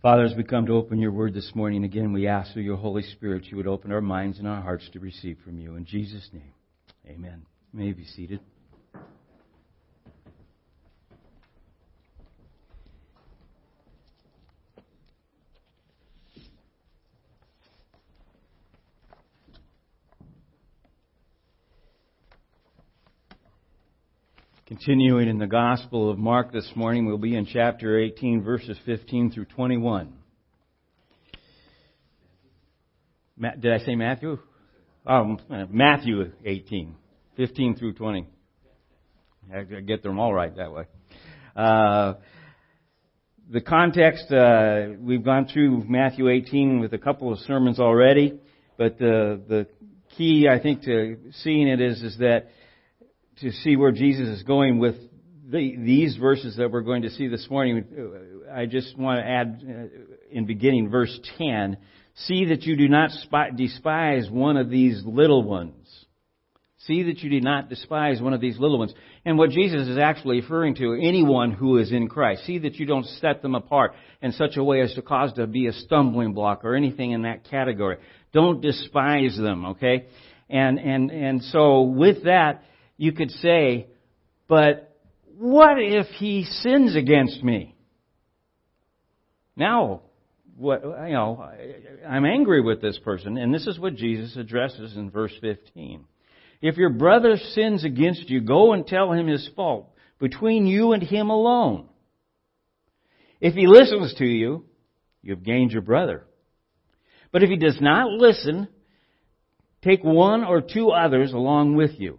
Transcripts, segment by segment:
Father, as we come to open your word this morning, again, we ask through your Holy Spirit you would open our minds and our hearts to receive from you. In Jesus' name, amen. You may be seated. Continuing in the Gospel of Mark this morning, we'll be in chapter 18, verses 15 through 21. Ma- did I say Matthew? Oh, Matthew 18, 15 through 20. I get them all right that way. Uh, the context, uh, we've gone through Matthew 18 with a couple of sermons already, but the, the key, I think, to seeing it is, is that to see where Jesus is going with the, these verses that we're going to see this morning, I just want to add uh, in beginning verse 10, see that you do not despise one of these little ones. See that you do not despise one of these little ones. And what Jesus is actually referring to, anyone who is in Christ. See that you don't set them apart in such a way as to cause to be a stumbling block or anything in that category. Don't despise them, okay? And, and, and so with that, you could say, but what if he sins against me? Now, what, you know, I'm angry with this person, and this is what Jesus addresses in verse 15. If your brother sins against you, go and tell him his fault between you and him alone. If he listens to you, you have gained your brother. But if he does not listen, take one or two others along with you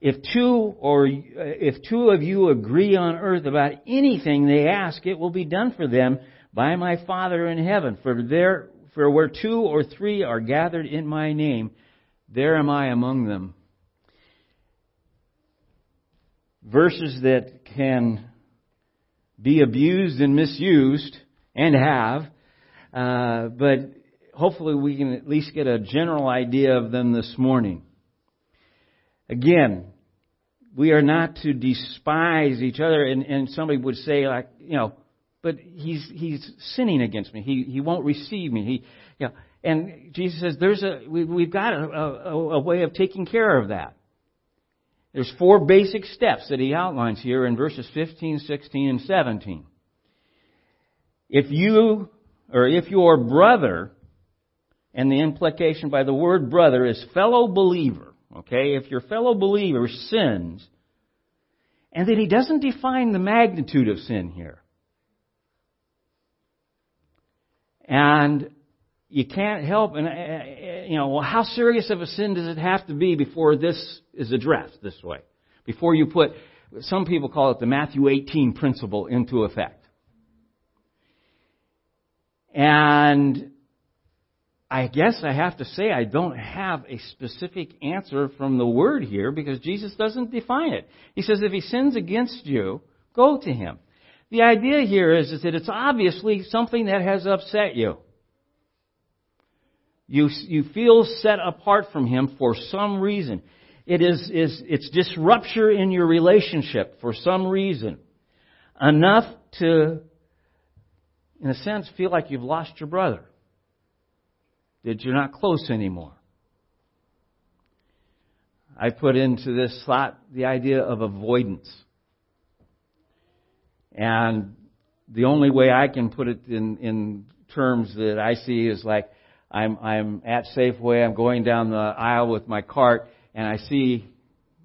if two or if two of you agree on earth about anything they ask, it will be done for them by my Father in heaven. For there, for where two or three are gathered in my name, there am I among them. Verses that can be abused and misused and have, uh, but hopefully we can at least get a general idea of them this morning. Again, we are not to despise each other. And, and somebody would say, like, you know, but he's he's sinning against me. He he won't receive me. He, you know, and Jesus says there's a we, we've got a, a, a way of taking care of that. There's four basic steps that he outlines here in verses 15, 16, and 17. If you, or if your brother, and the implication by the word brother is fellow believer, Okay? If your fellow believer sins, and then he doesn't define the magnitude of sin here. And you can't help, and uh, uh, you know, well, how serious of a sin does it have to be before this is addressed this way? Before you put, some people call it the Matthew 18 principle into effect. And I guess I have to say I don't have a specific answer from the word here because Jesus doesn't define it. He says if he sins against you, go to him. The idea here is, is that it's obviously something that has upset you. You, you feel set apart from him for some reason. It is, is, it's disruption in your relationship for some reason. Enough to, in a sense, feel like you've lost your brother that you're not close anymore. I put into this thought the idea of avoidance. And the only way I can put it in, in terms that I see is like I'm, I'm at Safeway, I'm going down the aisle with my cart, and I see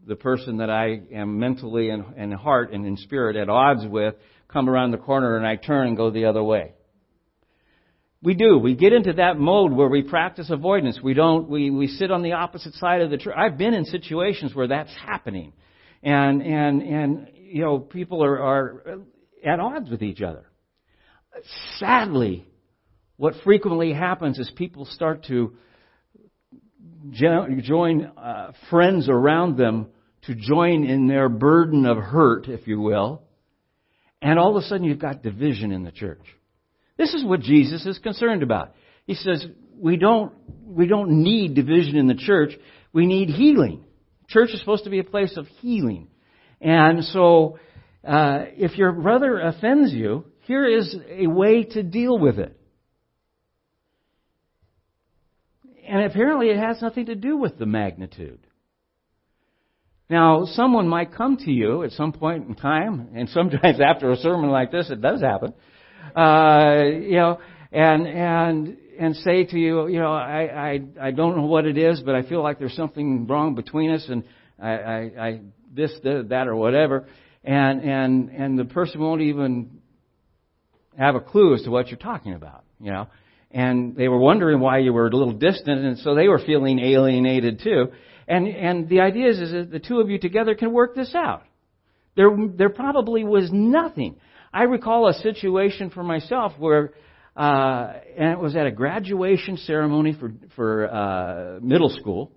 the person that I am mentally and, and heart and in spirit at odds with come around the corner and I turn and go the other way. We do. We get into that mode where we practice avoidance. We don't, we, we sit on the opposite side of the tree. I've been in situations where that's happening. And, and, and, you know, people are, are at odds with each other. Sadly, what frequently happens is people start to join uh, friends around them to join in their burden of hurt, if you will. And all of a sudden you've got division in the church. This is what Jesus is concerned about. He says, we don't, we don't need division in the church. We need healing. Church is supposed to be a place of healing. And so, uh, if your brother offends you, here is a way to deal with it. And apparently it has nothing to do with the magnitude. Now, someone might come to you at some point in time, and sometimes after a sermon like this, it does happen. Uh, you know, and and and say to you, you know, I, I I don't know what it is, but I feel like there's something wrong between us, and I I, I this that or whatever, and and and the person won't even have a clue as to what you're talking about, you know, and they were wondering why you were a little distant, and so they were feeling alienated too, and and the idea is is that the two of you together can work this out. There there probably was nothing. I recall a situation for myself where uh, and it was at a graduation ceremony for for uh, middle school.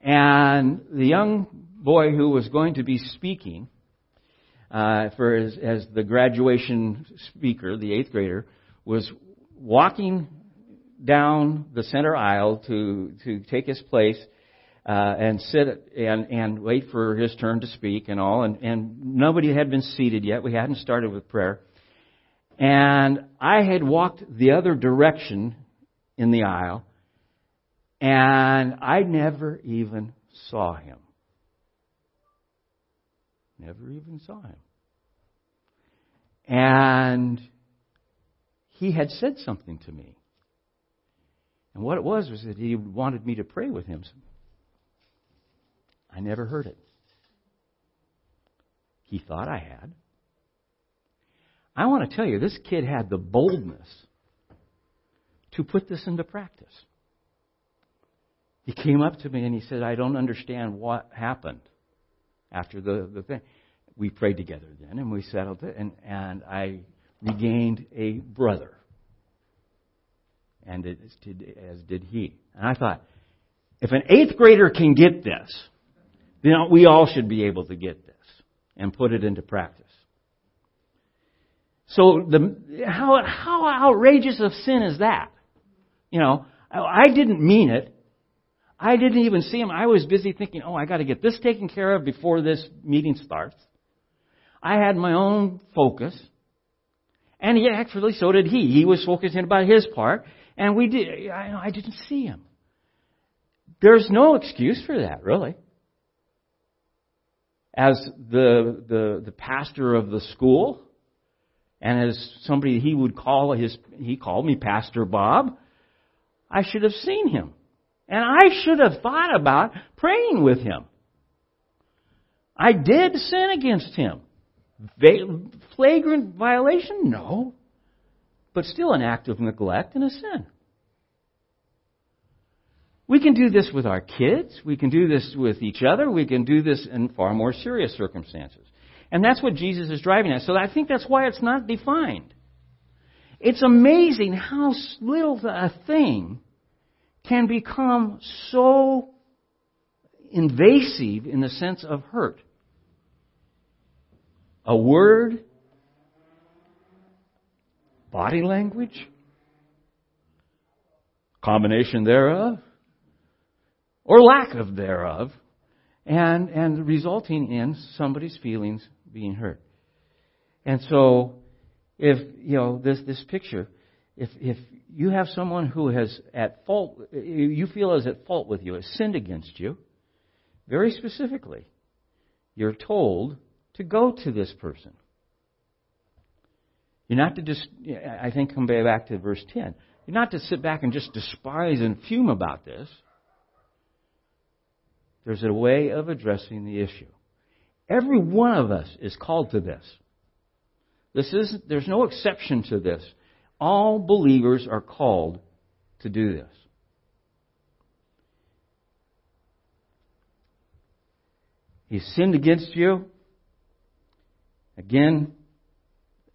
And the young boy who was going to be speaking uh, for as, as the graduation speaker, the eighth grader, was walking down the center aisle to to take his place uh, and sit and and wait for his turn to speak and all. And and nobody had been seated yet. We hadn't started with prayer. And I had walked the other direction in the aisle, and I never even saw him. Never even saw him. And he had said something to me. And what it was was that he wanted me to pray with him. I never heard it. He thought I had. I want to tell you, this kid had the boldness to put this into practice. He came up to me and he said, I don't understand what happened after the, the thing. We prayed together then and we settled it, and, and I regained a brother. And it, as did he. And I thought, if an eighth grader can get this, then we all should be able to get this and put it into practice. So the, how, how outrageous of sin is that? You know, I didn't mean it. I didn't even see him. I was busy thinking, oh, I got to get this taken care of before this meeting starts. I had my own focus. And he actually, so did he. He was focusing about his part. And we did, I, I didn't see him. There's no excuse for that, really. As the, the, the pastor of the school, and as somebody he would call his, he called me Pastor Bob, I should have seen him. And I should have thought about praying with him. I did sin against him. Flagrant violation? No. But still an act of neglect and a sin. We can do this with our kids. We can do this with each other. We can do this in far more serious circumstances. And that's what Jesus is driving at. So I think that's why it's not defined. It's amazing how little a thing can become so invasive in the sense of hurt. A word, body language, combination thereof, or lack of thereof, and, and resulting in somebody's feelings being hurt. And so, if, you know, this, this picture, if, if you have someone who has at fault, you feel is at fault with you, has sinned against you, very specifically, you're told to go to this person. You're not to just, I think, come back to verse 10. You're not to sit back and just despise and fume about this. There's a way of addressing the issue. Every one of us is called to this. This is, there's no exception to this. All believers are called to do this. He's sinned against you. Again,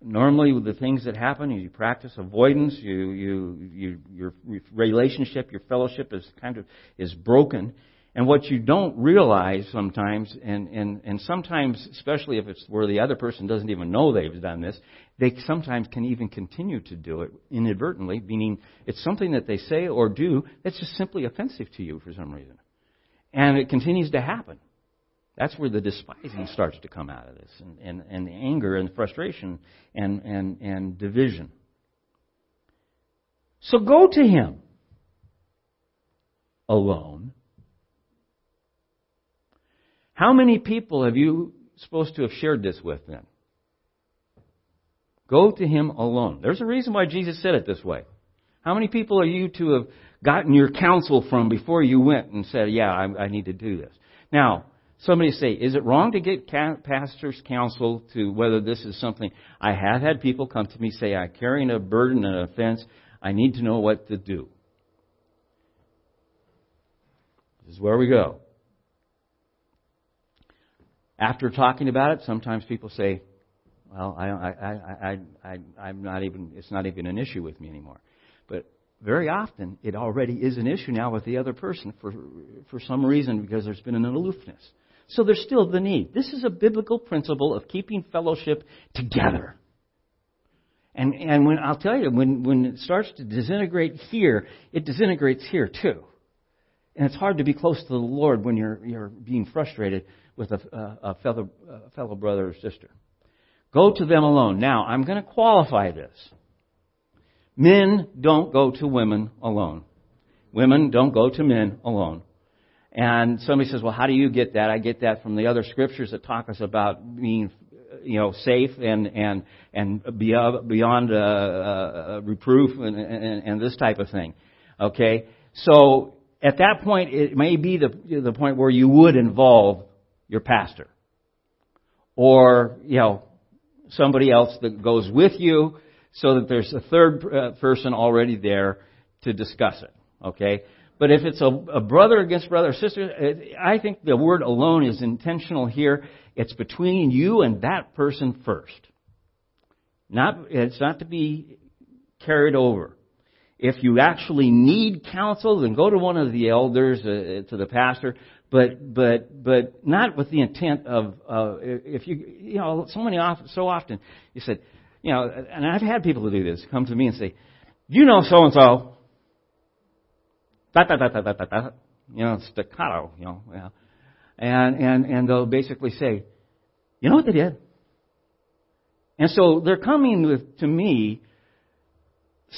normally with the things that happen, you practice avoidance, you, you, you, your relationship, your fellowship is kind of, is broken. And what you don't realize sometimes, and, and, and sometimes, especially if it's where the other person doesn't even know they've done this, they sometimes can even continue to do it inadvertently, meaning it's something that they say or do that's just simply offensive to you for some reason. And it continues to happen. That's where the despising starts to come out of this, and, and, and the anger and the frustration and, and, and division. So go to him alone how many people have you supposed to have shared this with then? Go to him alone. There's a reason why Jesus said it this way. How many people are you to have gotten your counsel from before you went and said, yeah, I, I need to do this? Now, somebody say, is it wrong to get pastor's counsel to whether this is something? I have had people come to me say, I'm carrying a burden an offense. I need to know what to do. This is where we go. After talking about it, sometimes people say, well, I, I, I, I, I'm not even, it's not even an issue with me anymore. But very often, it already is an issue now with the other person for, for some reason because there's been an aloofness. So there's still the need. This is a biblical principle of keeping fellowship together. And, and when, I'll tell you, when, when it starts to disintegrate here, it disintegrates here too. And it's hard to be close to the Lord when you're, you're being frustrated with a, a fellow, a fellow brother or sister. Go to them alone. Now, I'm going to qualify this. Men don't go to women alone. Women don't go to men alone. And somebody says, well, how do you get that? I get that from the other scriptures that talk us about being, you know, safe and, and, and beyond, uh, uh, reproof and, and, and this type of thing. Okay? So, at that point, it may be the, the point where you would involve your pastor. Or, you know, somebody else that goes with you so that there's a third uh, person already there to discuss it. Okay? But if it's a, a brother against brother or sister, I think the word alone is intentional here. It's between you and that person first. Not, it's not to be carried over. If you actually need counsel, then go to one of the elders, uh, to the pastor but but but not with the intent of uh, if you you know so many often, so often you said you know and I've had people do this come to me and say you know so and so da da da da da da. You know staccato you know yeah. and and and they'll basically say you know what they did? And so they're coming with to me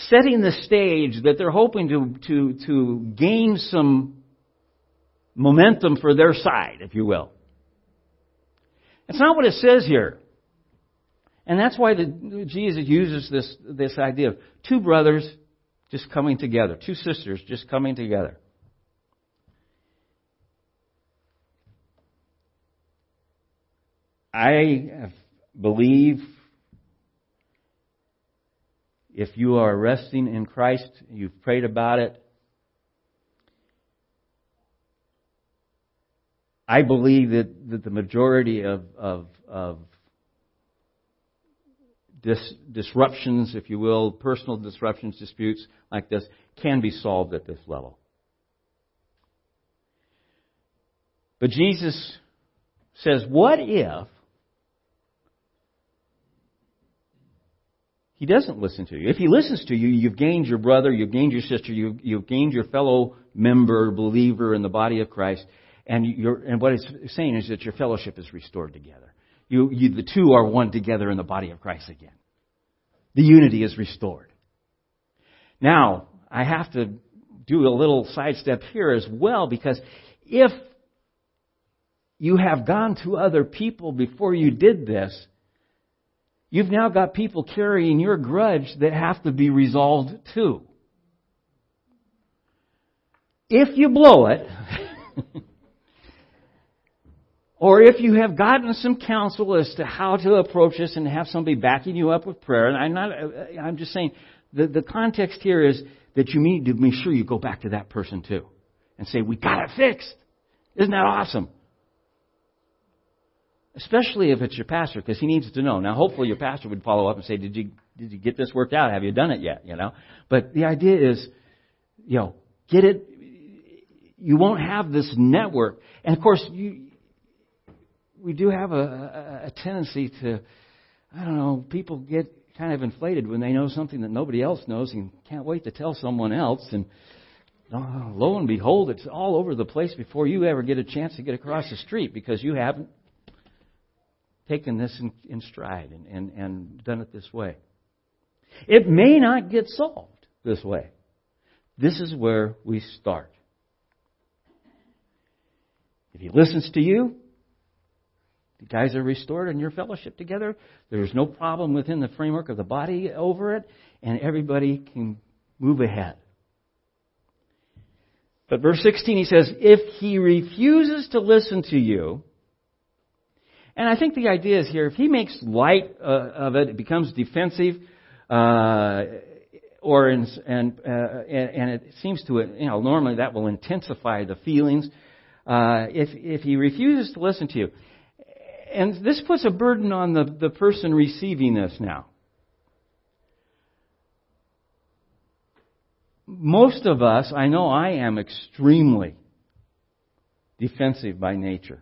setting the stage that they're hoping to to to gain some momentum for their side, if you will. It's not what it says here. And that's why the, Jesus uses this, this idea of two brothers just coming together, two sisters just coming together. I believe if you are resting in Christ, you've prayed about it, I believe that, that the majority of, of, of dis, disruptions, if you will, personal disruptions, disputes like this, can be solved at this level. But Jesus says, what if he doesn't listen to you? If he listens to you, you've gained your brother, you've gained your sister, you've, you've gained your fellow member, believer in the body of Christ. And, and what it's saying is that your fellowship is restored together. You, you, the two are one together in the body of Christ again. The unity is restored. Now, I have to do a little sidestep here as well because if you have gone to other people before you did this, you've now got people carrying your grudge that have to be resolved too. If you blow it, Or if you have gotten some counsel as to how to approach this and have somebody backing you up with prayer, and I'm not, I'm just saying, the, the context here is that you need to make sure you go back to that person too. And say, we got it fixed. Isn't that awesome? especially if it's your pastor, because he needs to know. Now, hopefully, your pastor would follow up and say, "Did you did you get this worked out? Have you done it yet?" You know. But the idea is, you know, get it. You won't have this network, and of course, you. We do have a, a, a tendency to, I don't know, people get kind of inflated when they know something that nobody else knows and can't wait to tell someone else. And oh, lo and behold, it's all over the place before you ever get a chance to get across the street because you haven't taken this in, in stride and, and, and done it this way. It may not get solved this way. This is where we start. If he listens to you, the guys are restored in your fellowship together. There's no problem within the framework of the body over it, and everybody can move ahead. But verse 16, he says, if he refuses to listen to you, and I think the idea is here, if he makes light uh, of it, it becomes defensive, uh, or in, and, uh, and it seems to, you know, normally that will intensify the feelings. Uh, if, if he refuses to listen to you, and this puts a burden on the, the person receiving this now. Most of us, I know I am extremely defensive by nature.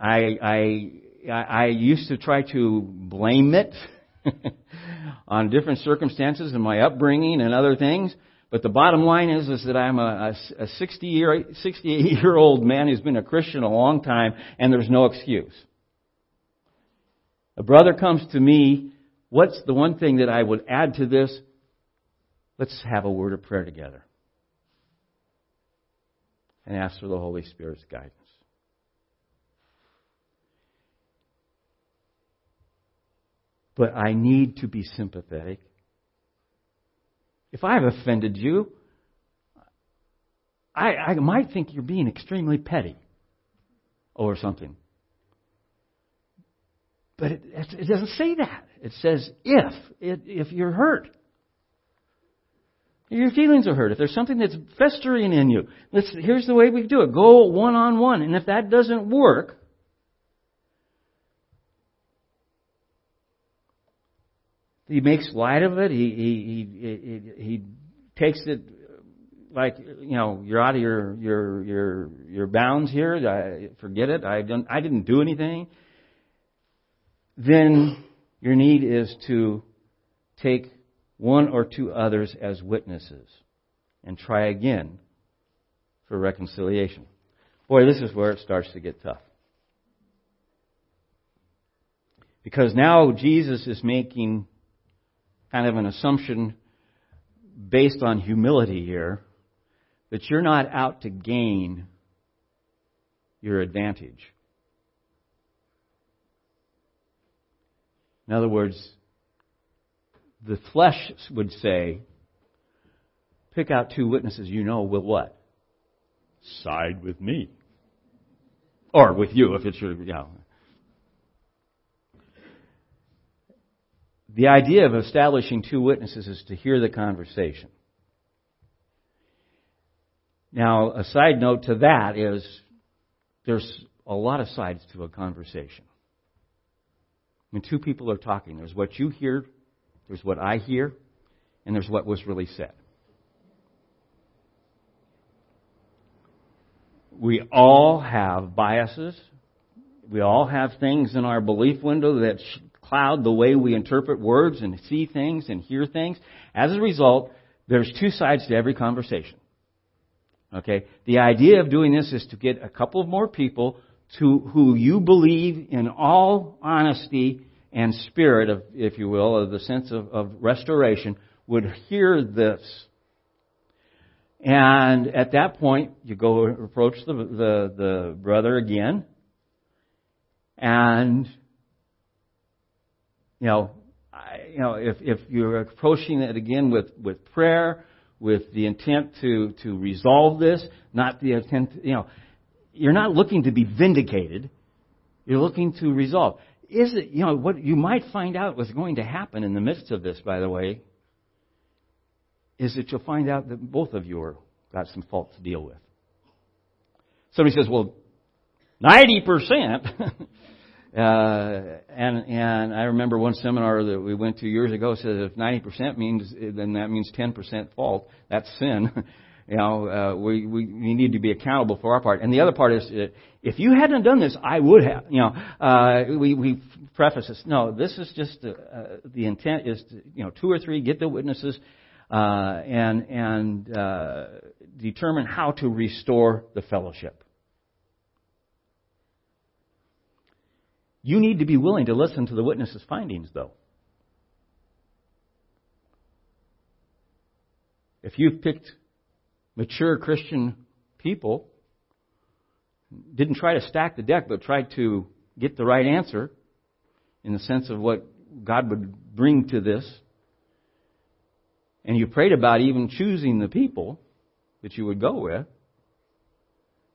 I, I, I used to try to blame it on different circumstances in my upbringing and other things. But the bottom line is, is that I'm a, a, a 60 year, 68 year old man who's been a Christian a long time, and there's no excuse. A brother comes to me, what's the one thing that I would add to this? Let's have a word of prayer together. And ask for the Holy Spirit's guidance. But I need to be sympathetic if I've offended you, I, I might think you're being extremely petty or something. But it, it doesn't say that. It says if, it, if you're hurt. Your feelings are hurt. If there's something that's festering in you, let's, here's the way we do it. Go one on one. And if that doesn't work, he makes light of it. He he he he, takes it like you know you're out of your your your your bounds here. I, forget it. I didn't I didn't do anything. Then your need is to take one or two others as witnesses and try again for reconciliation. Boy, this is where it starts to get tough. Because now Jesus is making kind of an assumption based on humility here that you're not out to gain your advantage. In other words, the flesh would say, pick out two witnesses you know will what? Side with me. Or with you if it's your, you know, The idea of establishing two witnesses is to hear the conversation. Now, a side note to that is there's a lot of sides to a conversation. When two people are talking, there's what you hear, there's what I hear, and there's what was really said. We all have biases. We all have things in our belief window that cloud the way we interpret words and see things and hear things. As a result, there's two sides to every conversation. Okay? The idea of doing this is to get a couple of more people to who you believe in all honesty and spirit of, if you will, of the sense of, of restoration, would hear this. And at that point, you go approach the, the, the brother again, and you know, I, you know, if, if you're approaching it again with, with prayer, with the intent to, to resolve this, not the intent, you know, you're not looking to be vindicated. You're looking to resolve. Is it, you know, what you might find out what's going to happen in the midst of this, by the way, is that you'll find out that both of you are got some fault to deal with. Somebody says, well, Ninety percent. Uh, and and I remember one seminar that we went to years ago said if ninety percent means then that means ten percent fault. That's sin. you know, uh, we, we we need to be accountable for our part. And the other part is uh, if you hadn't done this, I would have. You know, uh, we we preface this. No, this is just uh, the intent is to, you know two or three get the witnesses. Uh, and and uh, determine how to restore the fellowship. You need to be willing to listen to the witness's findings, though. If you've picked mature Christian people, didn't try to stack the deck, but tried to get the right answer in the sense of what God would bring to this, and you prayed about even choosing the people that you would go with,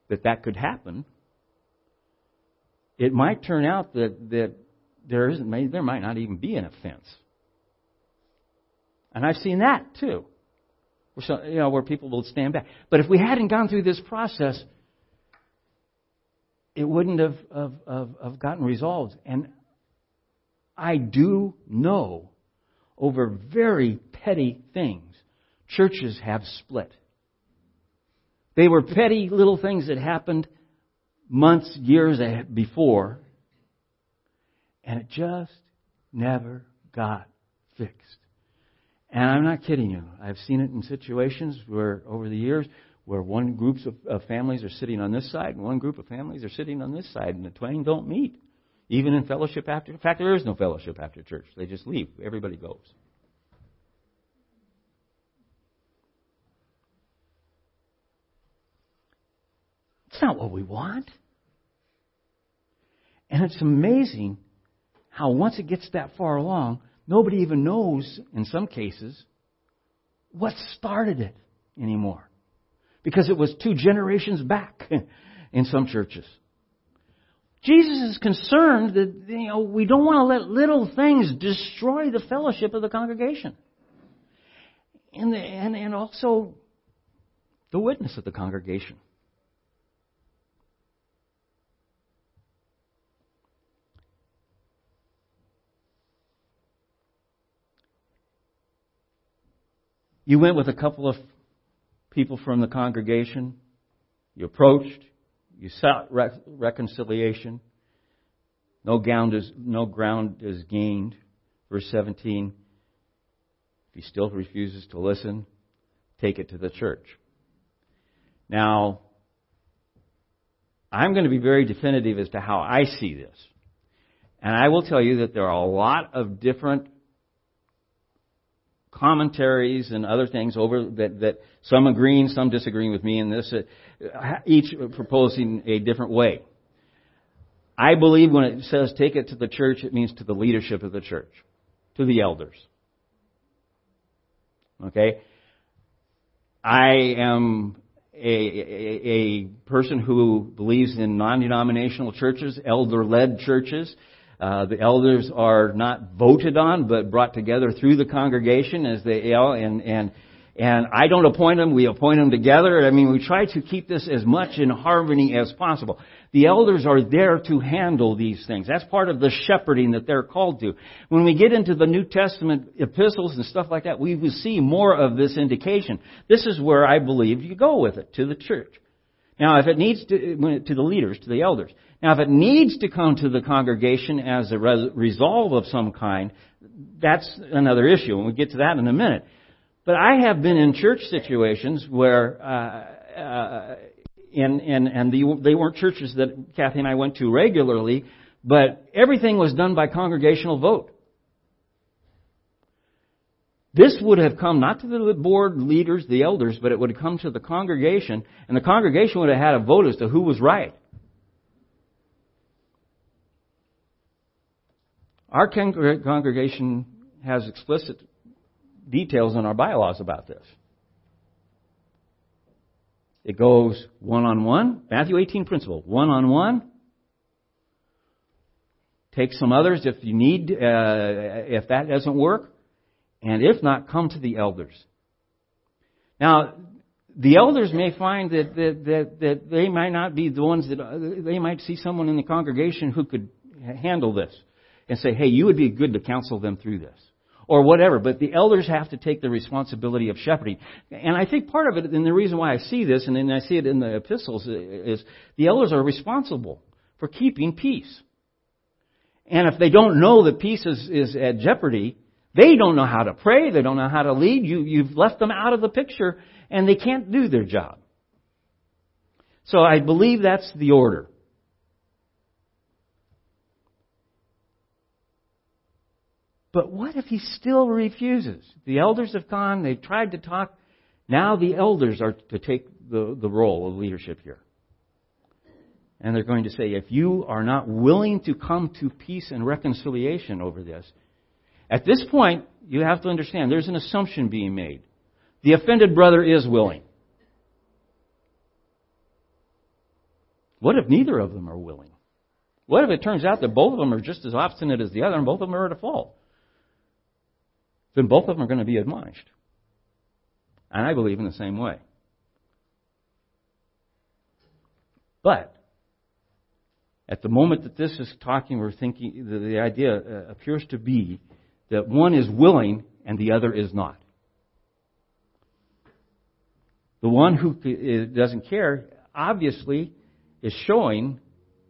that that could happen, it might turn out that, that there isn't, there might not even be an offense. And I've seen that too. Where, you know, where people will stand back. But if we hadn't gone through this process, it wouldn't have, have, have, have gotten resolved. And I do know over very petty things, churches have split. They were petty little things that happened months, years before, and it just never got fixed. And I'm not kidding you. I've seen it in situations where, over the years, where one group of, families are sitting on this side and one group of families are sitting on this side, and the twain don't meet. Even in fellowship after. In fact, there is no fellowship after church. They just leave. Everybody goes. It's not what we want. And it's amazing how once it gets that far along, nobody even knows, in some cases, what started it anymore. Because it was two generations back in some churches. Jesus is concerned that you know, we don't want to let little things destroy the fellowship of the congregation. And, the, and, and also the witness of the congregation. You went with a couple of people from the congregation. You approached. You sought rec- reconciliation. No is, no ground is gained. Verse 17. If he still refuses to listen, take it to the church. Now, I'm going to be very definitive as to how I see this. And I will tell you that there are a lot of different commentaries and other things over that, that some agreeing, some disagreeing with me in this, uh, each proposing a different way. I believe when it says take it to the church, it means to the leadership of the church, to the elders. Okay? I am a, a, a person who believes in non-denominational churches, elder-led churches. Uh, the elders are not voted on, but brought together through the congregation as they, and, and, and I don't appoint them, we appoint them together. I mean, we try to keep this as much in harmony as possible. The elders are there to handle these things. That's part of the shepherding that they're called to. When we get into the New Testament epistles and stuff like that, we will see more of this indication. This is where I believe you go with it, to the church. Now, if it needs to, to the leaders, to the elders. Now, if it needs to come to the congregation as a resolve of some kind, that's another issue, and we'll get to that in a minute. But I have been in church situations where, uh, uh, and, and, and the, they weren't churches that Kathy and I went to regularly, but everything was done by congregational vote. This would have come not to the board leaders, the elders, but it would have come to the congregation, and the congregation would have had a vote as to who was right. Our congregation has explicit details in our bylaws about this. It goes one on one. Matthew 18 principle. One on one. Take some others if you need, uh, if that doesn't work. And if not, come to the elders. Now, the elders may find that, that, that, that they might not be the ones that, they might see someone in the congregation who could handle this and say, hey, you would be good to counsel them through this. Or whatever, but the elders have to take the responsibility of shepherding. And I think part of it, and the reason why I see this, and then I see it in the epistles, is the elders are responsible for keeping peace. And if they don't know that peace is, is at jeopardy, they don't know how to pray, they don't know how to lead, you, you've left them out of the picture, and they can't do their job. So I believe that's the order. But what if he still refuses? The elders have gone, they've tried to talk. Now the elders are to take the, the role of leadership here. And they're going to say, if you are not willing to come to peace and reconciliation over this, at this point, you have to understand there's an assumption being made. The offended brother is willing. What if neither of them are willing? What if it turns out that both of them are just as obstinate as the other and both of them are at fault? Then both of them are going to be admonished. And I believe in the same way. But at the moment that this is talking, we're thinking the, the idea uh, appears to be that one is willing and the other is not. The one who doesn't care obviously is showing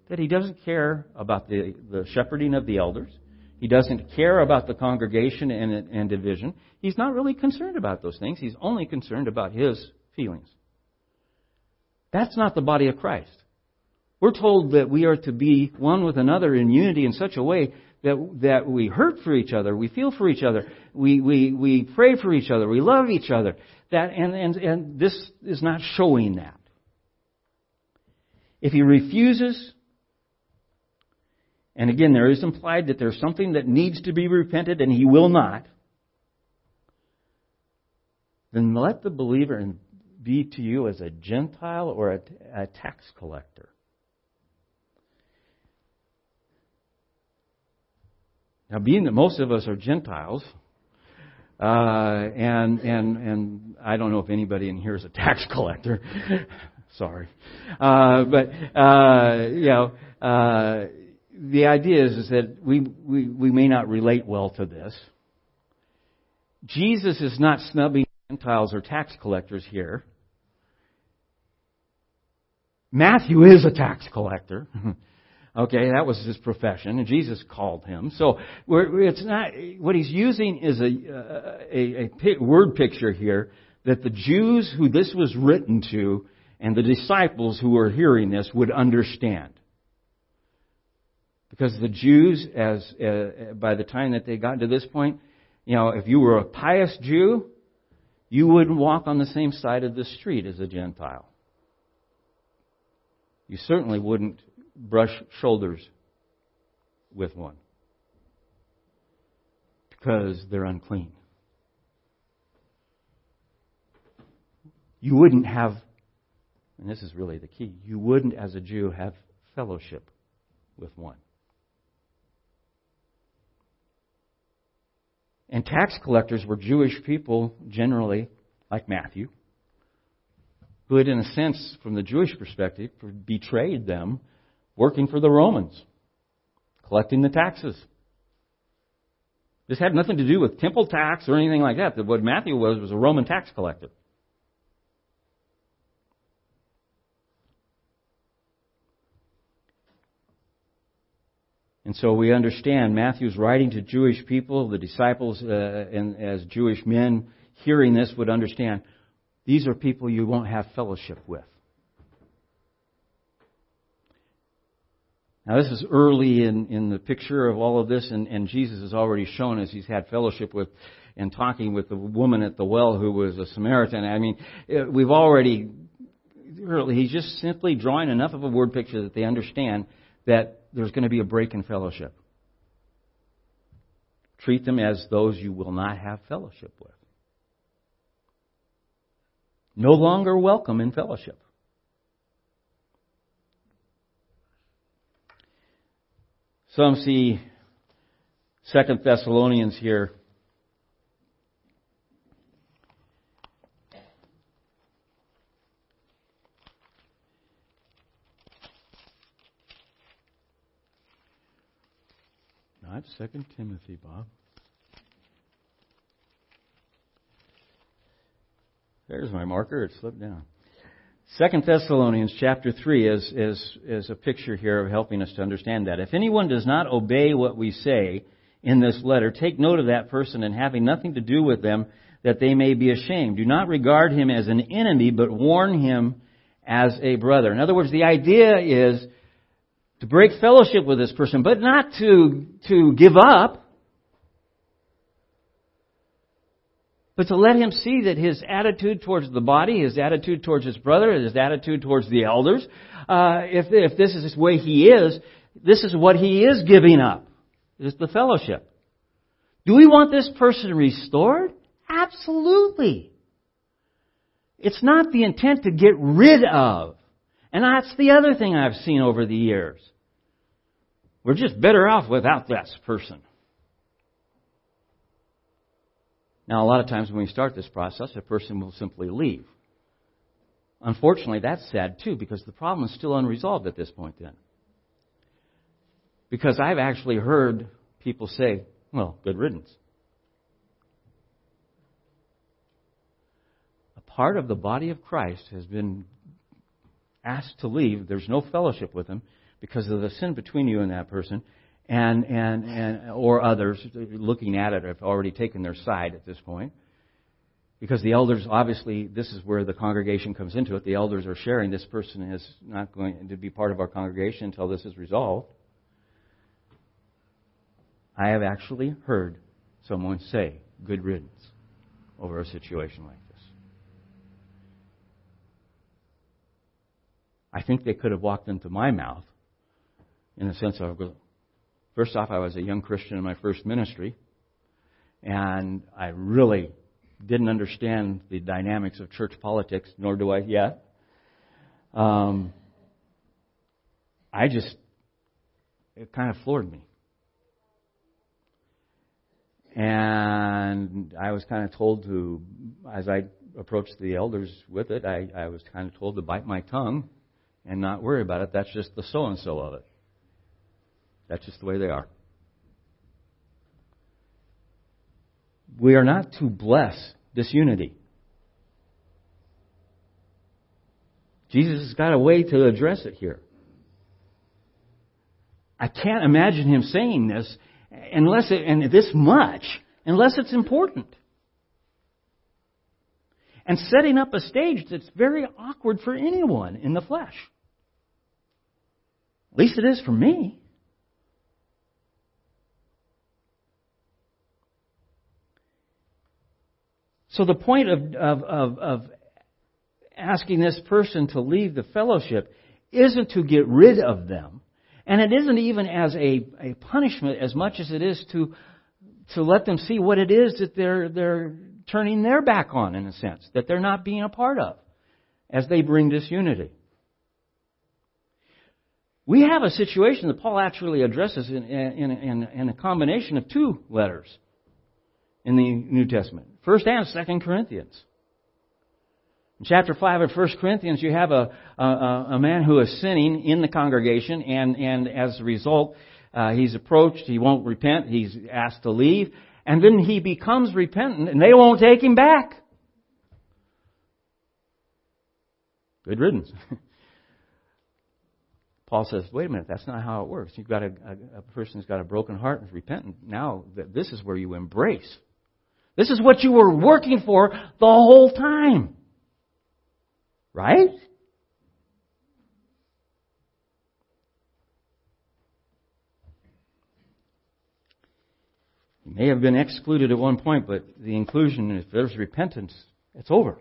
that he doesn't care about the, the shepherding of the elders. He doesn't care about the congregation and, and division. He's not really concerned about those things. He's only concerned about his feelings. That's not the body of Christ. We're told that we are to be one with another in unity in such a way that, that we hurt for each other, we feel for each other, we, we, we pray for each other, we love each other. That, and, and, and this is not showing that. If he refuses, and again, there is implied that there's something that needs to be repented and he will not, then let the believer be to you as a Gentile or a, a tax collector. Now, being that most of us are Gentiles, uh, and and and I don't know if anybody in here is a tax collector. Sorry, uh, but uh, you know, uh, the idea is, is that we, we we may not relate well to this. Jesus is not snubbing Gentiles or tax collectors here. Matthew is a tax collector. Okay, that was his profession, and Jesus called him. So it's not what he's using is a, a, a word picture here that the Jews who this was written to and the disciples who were hearing this would understand. Because the Jews, as uh, by the time that they got to this point, you know, if you were a pious Jew, you wouldn't walk on the same side of the street as a Gentile. You certainly wouldn't brush shoulders with one because they're unclean. You wouldn't have, and this is really the key, you wouldn't, as a Jew, have fellowship with one. And tax collectors were Jewish people, generally, like Matthew, who had, in a sense, from the Jewish perspective, betrayed them working for the Romans, collecting the taxes. This had nothing to do with temple tax or anything like that. What Matthew was was a Roman tax collector. And so we understand Matthew's writing to Jewish people, the disciples uh, and as Jewish men hearing this would understand these are people you won't have fellowship with. Now, this is early in, in the picture of all of this, and, and Jesus has already shown us he's had fellowship with and talking with the woman at the well who was a Samaritan. I mean, uh, we've already, he's just simply drawing enough of a word picture that they understand that there's going to be a break in fellowship. Treat them as those you will not have fellowship with. No longer welcome in fellowship. Some see Second Thessalonians here. Not Second Timothy, Bob. There's my marker. It slipped down. Second Thessalonians chapter 3 is, is, is a picture here of helping us to understand that. If anyone does not obey what we say in this letter, take note of that person and having nothing to do with them, that they may be ashamed. Do not regard him as an enemy, but warn him as a brother. In other words, the idea is to break fellowship with this person, but not to, to give up. But to let him see that his attitude towards the body, his attitude towards his brother, his attitude towards the elders, uh, if, if this is the way he is, this is what he is giving up. Is the fellowship. Do we want this person restored? Absolutely. It's not the intent to get rid of. And that's the other thing I've seen over the years. We're just better off without this person. Now, a lot of times when we start this process, a person will simply leave. Unfortunately, that's sad too, because the problem is still unresolved at this point then. Because I've actually heard people say, well, good riddance. A part of the body of Christ has been asked to leave. There's no fellowship with them because of the sin between you and that person and, and, and, or others looking at it have already taken their side at this point. Because the elders, obviously, this is where the congregation comes into it. The elders are sharing this person is not going to be part of our congregation until this is resolved. I have actually heard someone say, good riddance, over a situation like this. I think they could have walked into my mouth in the sense of, First off, I was a young Christian in my first ministry, and I really didn't understand the dynamics of church politics, nor do I yet. Um, I just, it kind of floored me. And I was kind of told to, as I approached the elders with it, I, I was kind of told to bite my tongue and not worry about it. That's just the so and so of it. That's just the way they are. We are not to bless disunity. Jesus has got a way to address it here. I can't imagine him saying this unless it, and this much, unless it's important. And setting up a stage that's very awkward for anyone in the flesh. At least it is for me. So the point of, of, of, of asking this person to leave the fellowship isn't to get rid of them. And it isn't even as a, a punishment as much as it is to, to let them see what it is that they're, they're turning their back on, in a sense, that they're not being a part of as they bring disunity. We have a situation that Paul actually addresses in, in, in, in a combination of two letters in the New Testament. First and Second Corinthians. In chapter 5 of First Corinthians, you have a, a, a man who is sinning in the congregation, and, and as a result, uh, he's approached, he won't repent, he's asked to leave, and then he becomes repentant, and they won't take him back. Good riddance. Paul says, wait a minute, that's not how it works. You've got a, a, a person who's got a broken heart and is repentant. Now, this is where you embrace this is what you were working for the whole time. Right? You may have been excluded at one point, but the inclusion, if there's repentance, it's over.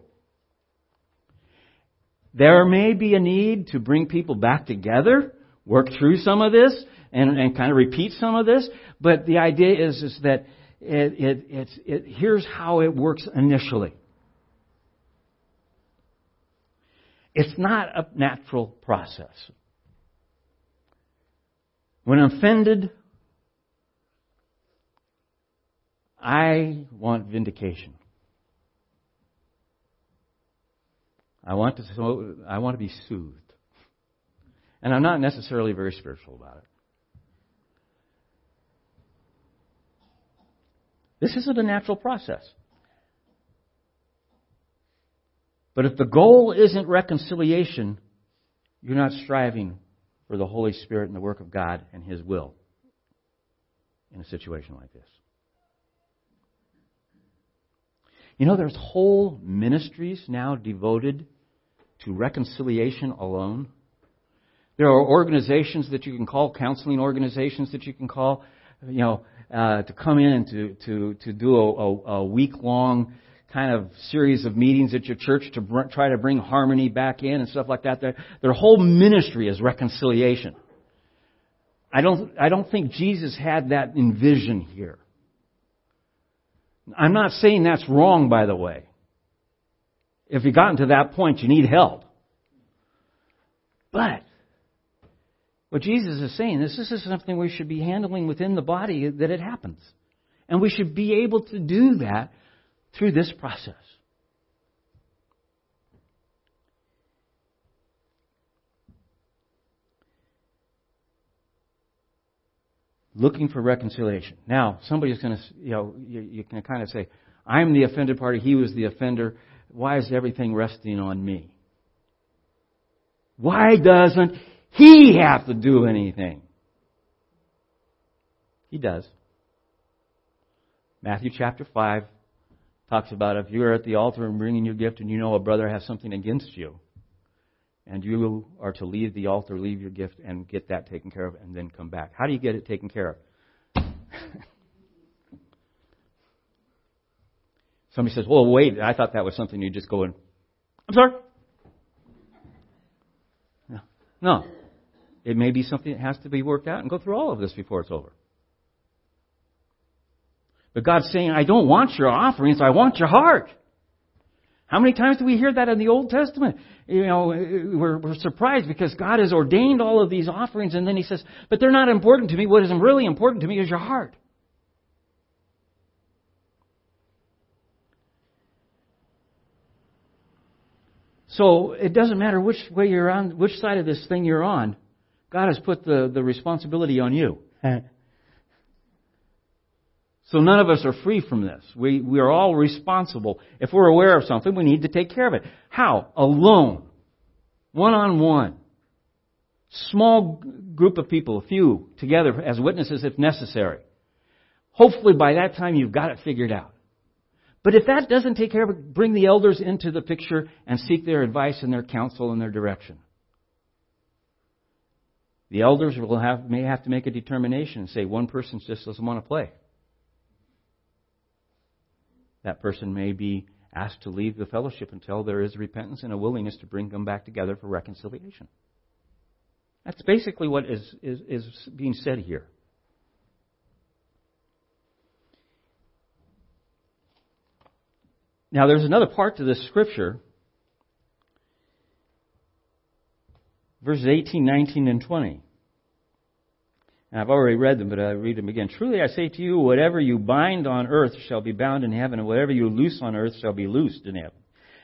There may be a need to bring people back together, work through some of this, and, and kind of repeat some of this, but the idea is, is that it, it, it's, it, here's how it works initially. It's not a natural process. When offended, I want vindication. I want to, I want to be soothed. And I'm not necessarily very spiritual about it. This isn't a natural process. But if the goal isn't reconciliation, you're not striving for the Holy Spirit and the work of God and His will in a situation like this. You know, there's whole ministries now devoted to reconciliation alone. There are organizations that you can call, counseling organizations that you can call, you know, uh, to come in and to, to, to do a, a, a week long kind of series of meetings at your church to br- try to bring harmony back in and stuff like that. Their, their whole ministry is reconciliation. I don't, I don't think Jesus had that in vision here. I'm not saying that's wrong, by the way. If you've gotten to that point, you need help. But, what Jesus is saying is this is something we should be handling within the body that it happens. And we should be able to do that through this process. Looking for reconciliation. Now, somebody's going to, you know, you, you can kind of say, I'm the offended party, he was the offender. Why is everything resting on me? Why doesn't he have to do anything? He does. Matthew chapter 5, talks about if you're at the altar and bringing your gift and you know a brother has something against you, and you are to leave the altar, leave your gift, and get that taken care of, and then come back. How do you get it taken care of? Somebody says, well, wait, I thought that was something you just go and, I'm sorry? No. No. It may be something that has to be worked out and go through all of this before it's over. But God's saying, I don't want your offerings, I want your heart. How many times do we hear that in the Old Testament? You know, we're, we're, surprised because God has ordained all of these offerings and then He says, but they're not important to me. What is really important to me is your heart. So it doesn't matter which way you're on, which side of this thing you're on. God has put the, the responsibility on you. So none of us are free from this. We, we are all responsible. If we're aware of something, we need to take care of it. How? Alone. One on one. Small group of people, a few, together as witnesses if necessary. Hopefully by that time you've got it figured out. But if that doesn't take care of it, bring the elders into the picture and seek their advice and their counsel and their direction. The elders will have, may have to make a determination and say one person just doesn't want to play that person may be asked to leave the fellowship until there is repentance and a willingness to bring them back together for reconciliation. That's basically what is, is, is being said here. Now, there's another part to this scripture. Verses 18, 19, and 20. And I've already read them, but I read them again. Truly I say to you, whatever you bind on earth shall be bound in heaven, and whatever you loose on earth shall be loosed in heaven.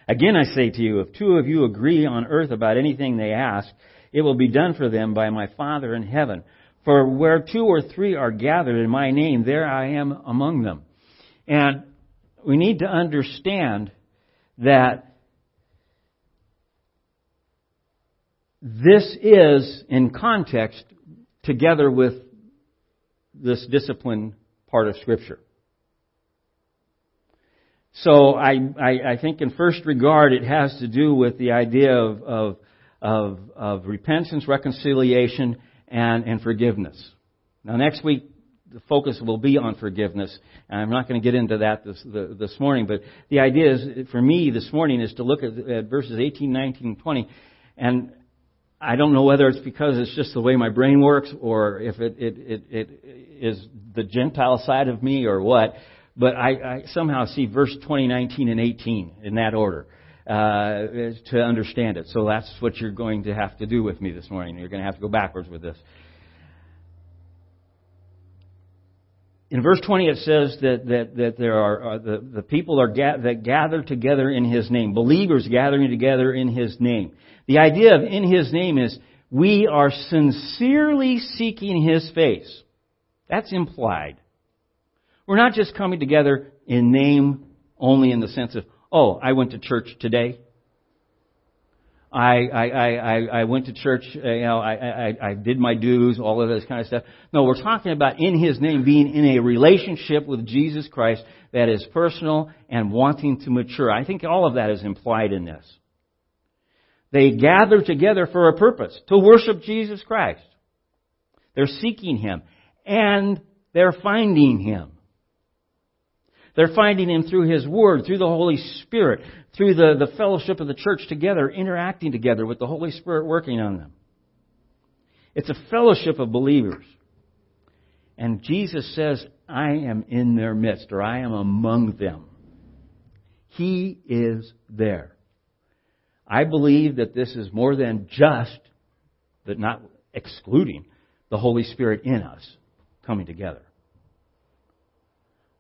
Again I say to you, if two of you agree on earth about anything they ask, it will be done for them by my Father in heaven. For where two or three are gathered in my name, there I am among them. And we need to understand that this is, in context, together with this discipline part of Scripture. So I, I, I, think in first regard it has to do with the idea of, of, of, of repentance, reconciliation, and, and forgiveness. Now next week the focus will be on forgiveness, and I'm not going to get into that this, the, this morning, but the idea is, for me this morning, is to look at, at verses 18, 19, 20, and I don't know whether it's because it's just the way my brain works or if it, it, it, it is the Gentile side of me or what, but I, I somehow see verse 20, 19, and 18 in that order uh, to understand it. So that's what you're going to have to do with me this morning. You're going to have to go backwards with this. In verse 20 it says that, that, that there are, uh, the, the people are ga- that gather together in His name. Believers gathering together in His name. The idea of in His name is we are sincerely seeking His face. That's implied. We're not just coming together in name only in the sense of, oh, I went to church today. I, I, I, I went to church, uh, you know, I, I, I did my dues, all of this kind of stuff. No, we're talking about in His name being in a relationship with Jesus Christ that is personal and wanting to mature. I think all of that is implied in this. They gather together for a purpose, to worship Jesus Christ. They're seeking Him, and they're finding Him. They're finding Him through His Word, through the Holy Spirit, through the, the fellowship of the church together, interacting together with the Holy Spirit working on them. It's a fellowship of believers. And Jesus says, I am in their midst, or I am among them. He is there. I believe that this is more than just, but not excluding, the Holy Spirit in us coming together.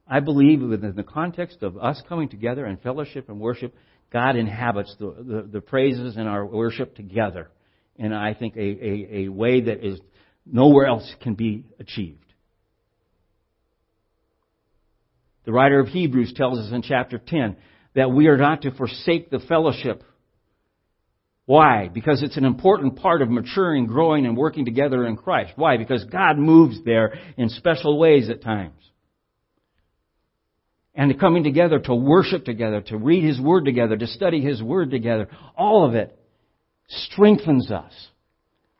I believe within the context of us coming together in fellowship and worship, God inhabits the, the, the praises and our worship together. And I think a, a, a way that is nowhere else can be achieved. The writer of Hebrews tells us in chapter 10 that we are not to forsake the fellowship. Why? Because it's an important part of maturing, growing, and working together in Christ. Why? Because God moves there in special ways at times and coming together to worship together, to read His Word together, to study His Word together, all of it strengthens us.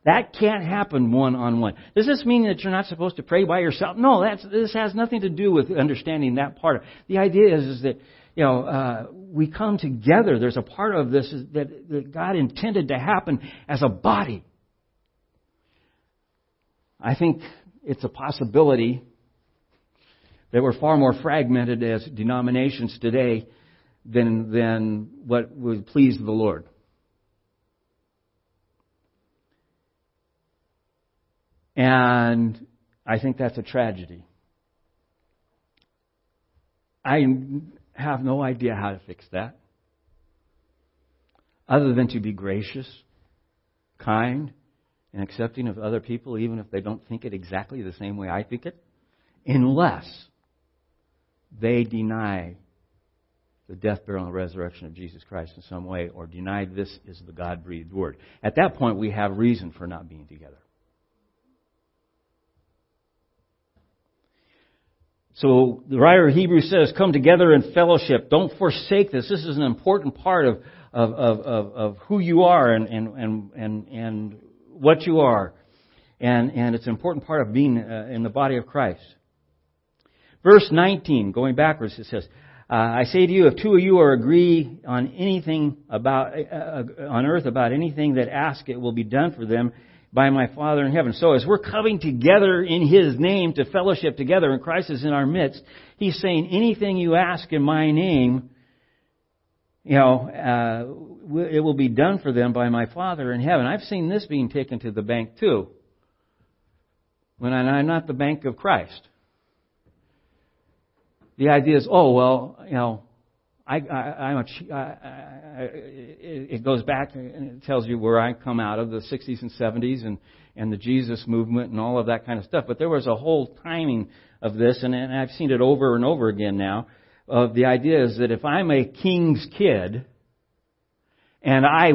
That can't happen one on one. Does this mean that you're not supposed to pray by yourself? No, that's, this has nothing to do with understanding that part. The idea is, is that you know uh, we come together. There's a part of this that, that God intended to happen as a body. I think it's a possibility that we're far more fragmented as denominations today than, than what would please the Lord. And I think that's a tragedy. I have no idea how to fix that. Other than to be gracious, kind, and accepting of other people, even if they don't think it exactly the same way I think it, unless they deny the death, burial, and resurrection of Jesus Christ in some way, or deny this is the God breathed word. At that point, we have reason for not being together. So the writer of Hebrews says, come together in fellowship. Don't forsake this. This is an important part of, of, of, of, of who you are and, and, and, and, and what you are. And, and it's an important part of being uh, in the body of Christ. Verse 19, going backwards, it says, uh, I say to you, if two of you are agree on anything about, uh, uh, on earth about anything that ask, it will be done for them by my Father in heaven. So as we're coming together in His name to fellowship together and Christ is in our midst, He's saying anything you ask in my name, you know, uh, it will be done for them by my Father in heaven. I've seen this being taken to the bank too. When I'm not the bank of Christ the idea is, oh well, you know, I, I'm a, I, I, it goes back and it tells you where I come out of the 60s and 70s and and the Jesus movement and all of that kind of stuff. But there was a whole timing of this, and, and I've seen it over and over again now. Of the idea is that if I'm a king's kid and I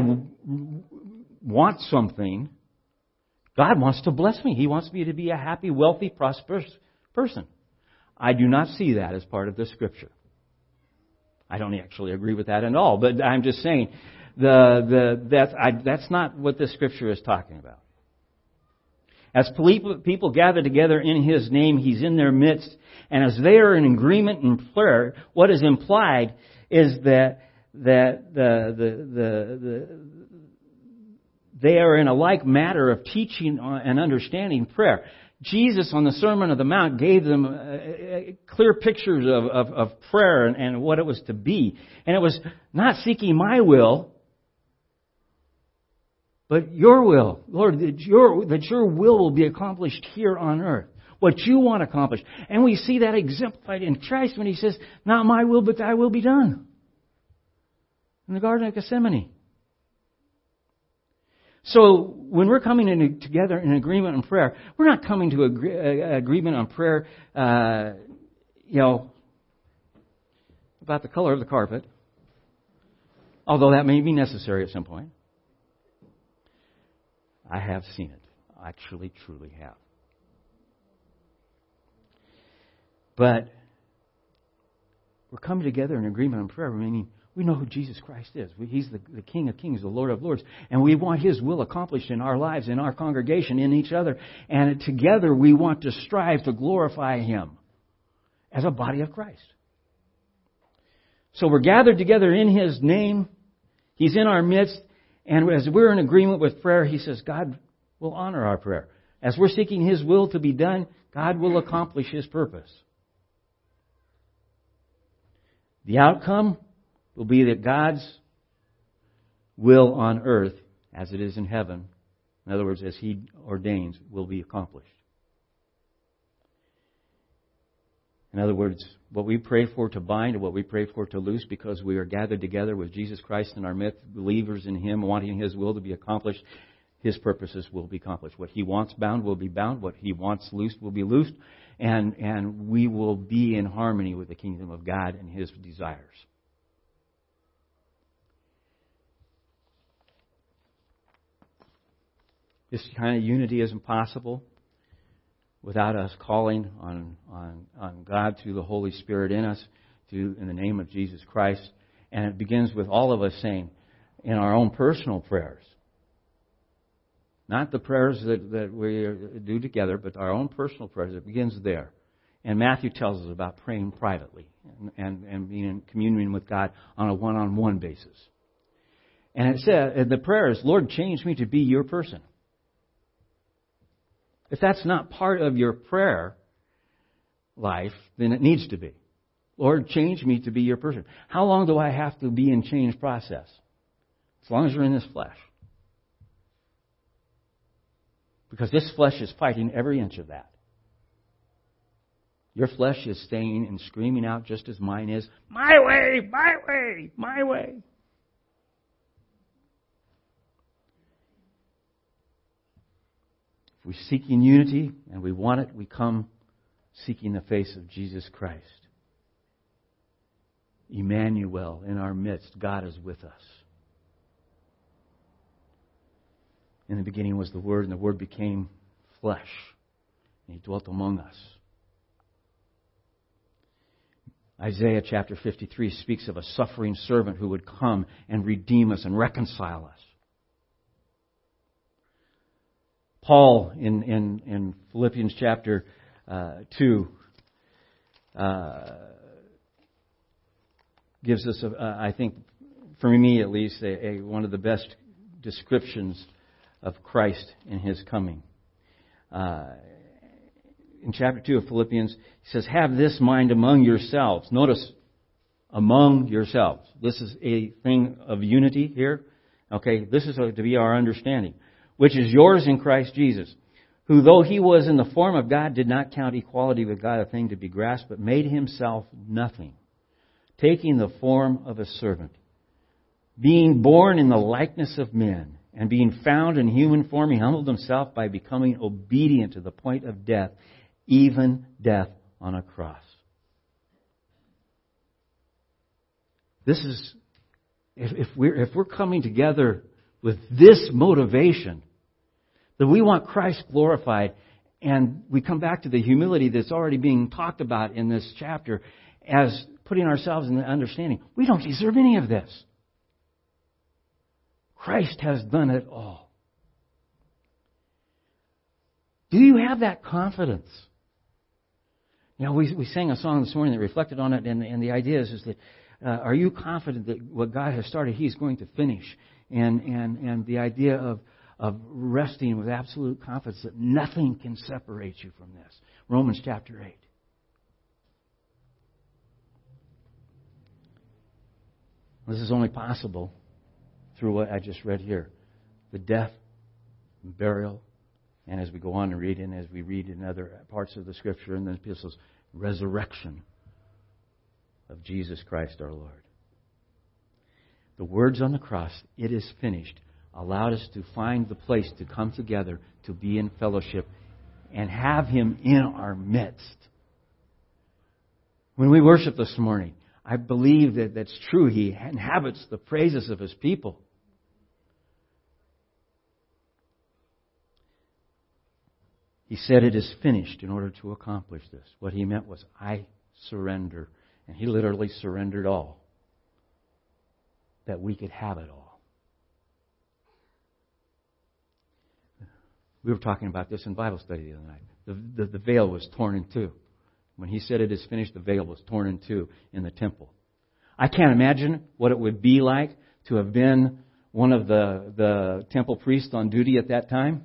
want something, God wants to bless me. He wants me to be a happy, wealthy, prosperous person. I do not see that as part of the scripture. I don't actually agree with that at all, but I'm just saying the, the, that's, I, that's not what the scripture is talking about. As people gather together in His name, He's in their midst, and as they are in agreement in prayer, what is implied is that that the, the, the, the, they are in a like matter of teaching and understanding prayer. Jesus on the Sermon of the Mount gave them uh, uh, clear pictures of, of, of prayer and, and what it was to be. And it was not seeking my will, but your will. Lord, that your, that your will will be accomplished here on earth. What you want accomplished. And we see that exemplified in Christ when he says, Not my will, but thy will be done. In the Garden of Gethsemane. So when we're coming in together in agreement on prayer, we're not coming to agree, uh, agreement on prayer, uh, you know, about the color of the carpet, although that may be necessary at some point. I have seen it. I actually, truly have. But we're coming together in agreement on prayer, meaning we know who Jesus Christ is. He's the, the, King of Kings, the Lord of Lords. And we want His will accomplished in our lives, in our congregation, in each other. And together we want to strive to glorify Him as a body of Christ. So we're gathered together in His name. He's in our midst. And as we're in agreement with prayer, He says, God will honor our prayer. As we're seeking His will to be done, God will accomplish His purpose. The outcome will be that God's will on earth, as it is in heaven, in other words, as He ordains, will be accomplished. In other words, what we pray for to bind and what we pray for to loose because we are gathered together with Jesus Christ in our believers in Him, wanting His will to be accomplished, His purposes will be accomplished. What He wants bound will be bound. What He wants loosed will be loosed. And, and we will be in harmony with the kingdom of God and His desires. This kind of unity is impossible without us calling on, on, on God through the Holy Spirit in us, to, in the name of Jesus Christ. And it begins with all of us saying in our own personal prayers, not the prayers that, that we do together, but our own personal prayers. It begins there. And Matthew tells us about praying privately and, and, and being in communion with God on a one on one basis. And it says, and the prayer is, Lord, change me to be your person. If that's not part of your prayer life, then it needs to be. Lord, change me to be your person. How long do I have to be in change process? As long as you're in this flesh. Because this flesh is fighting every inch of that. Your flesh is staying and screaming out just as mine is, My way, my way, my way. If we seek in unity and we want it, we come seeking the face of Jesus Christ. Emmanuel in our midst, God is with us. In the beginning was the Word, and the Word became flesh, and He dwelt among us. Isaiah chapter 53 speaks of a suffering servant who would come and redeem us and reconcile us. Paul in, in, in Philippians chapter uh, 2 uh, gives us, a, I think, for me at least, a, a, one of the best descriptions of Christ in his coming. Uh, in chapter 2 of Philippians, he says, Have this mind among yourselves. Notice, among yourselves. This is a thing of unity here. Okay, this is to be our understanding which is yours in Christ Jesus, who though he was in the form of God did not count equality with God a thing to be grasped, but made himself nothing, taking the form of a servant, being born in the likeness of men, and being found in human form, he humbled himself by becoming obedient to the point of death, even death on a cross. This is, if, if we're, if we're coming together with this motivation that we want Christ glorified. And we come back to the humility that's already being talked about in this chapter as putting ourselves in the understanding. We don't deserve any of this. Christ has done it all. Do you have that confidence? You know, we, we sang a song this morning that reflected on it, and, and the idea is, is that uh, are you confident that what God has started, He's going to finish? And, and, and the idea of, of resting with absolute confidence that nothing can separate you from this. Romans chapter 8. This is only possible through what I just read here the death, and burial, and as we go on and read, and as we read in other parts of the scripture and the epistles, resurrection of Jesus Christ our Lord the words on the cross, it is finished, allowed us to find the place to come together, to be in fellowship, and have Him in our midst. When we worship this morning, I believe that that's true. He inhabits the praises of his people. He said it is finished in order to accomplish this. What he meant was, I surrender. And he literally surrendered all that we could have it all. We were talking about this in Bible study the other night. The, the, the veil was torn in two. When he said it is finished, the veil was torn in two in the temple. I can't imagine what it would be like to have been one of the, the temple priests on duty at that time.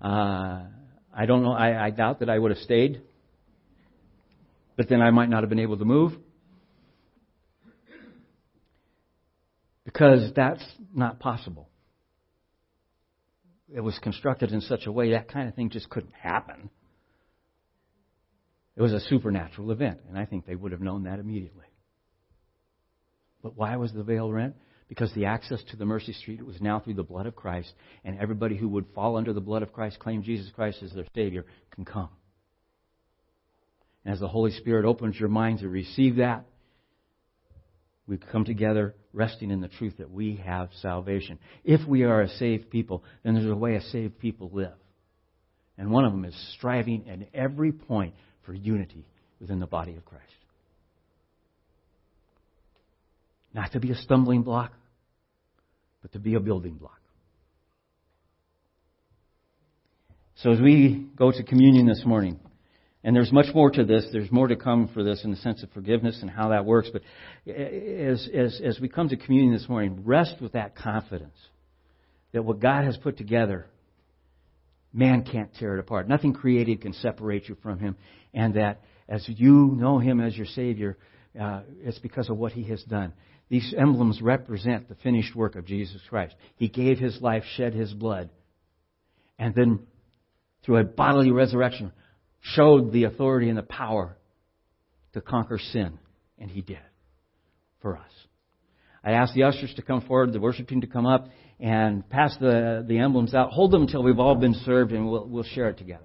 Uh, I don't know. I, I doubt that I would have stayed. But then I might not have been able to move. Because that's not possible. It was constructed in such a way that kind of thing just couldn't happen. It was a supernatural event, and I think they would have known that immediately. But why was the veil rent? Because the access to the mercy street was now through the blood of Christ, and everybody who would fall under the blood of Christ, claim Jesus Christ as their Savior, can come. And as the Holy Spirit opens your mind to receive that, we come together resting in the truth that we have salvation. If we are a saved people, then there's a way a saved people live. And one of them is striving at every point for unity within the body of Christ. Not to be a stumbling block, but to be a building block. So as we go to communion this morning, and there's much more to this. There's more to come for this in the sense of forgiveness and how that works. But as, as, as we come to communion this morning, rest with that confidence that what God has put together, man can't tear it apart. Nothing created can separate you from Him. And that as you know Him as your Savior, uh, it's because of what He has done. These emblems represent the finished work of Jesus Christ. He gave His life, shed His blood, and then through a bodily resurrection, showed the authority and the power to conquer sin, and He did for us. I ask the ushers to come forward, the worship team to come up, and pass the, the emblems out. Hold them until we've all been served, and we'll, we'll share it together.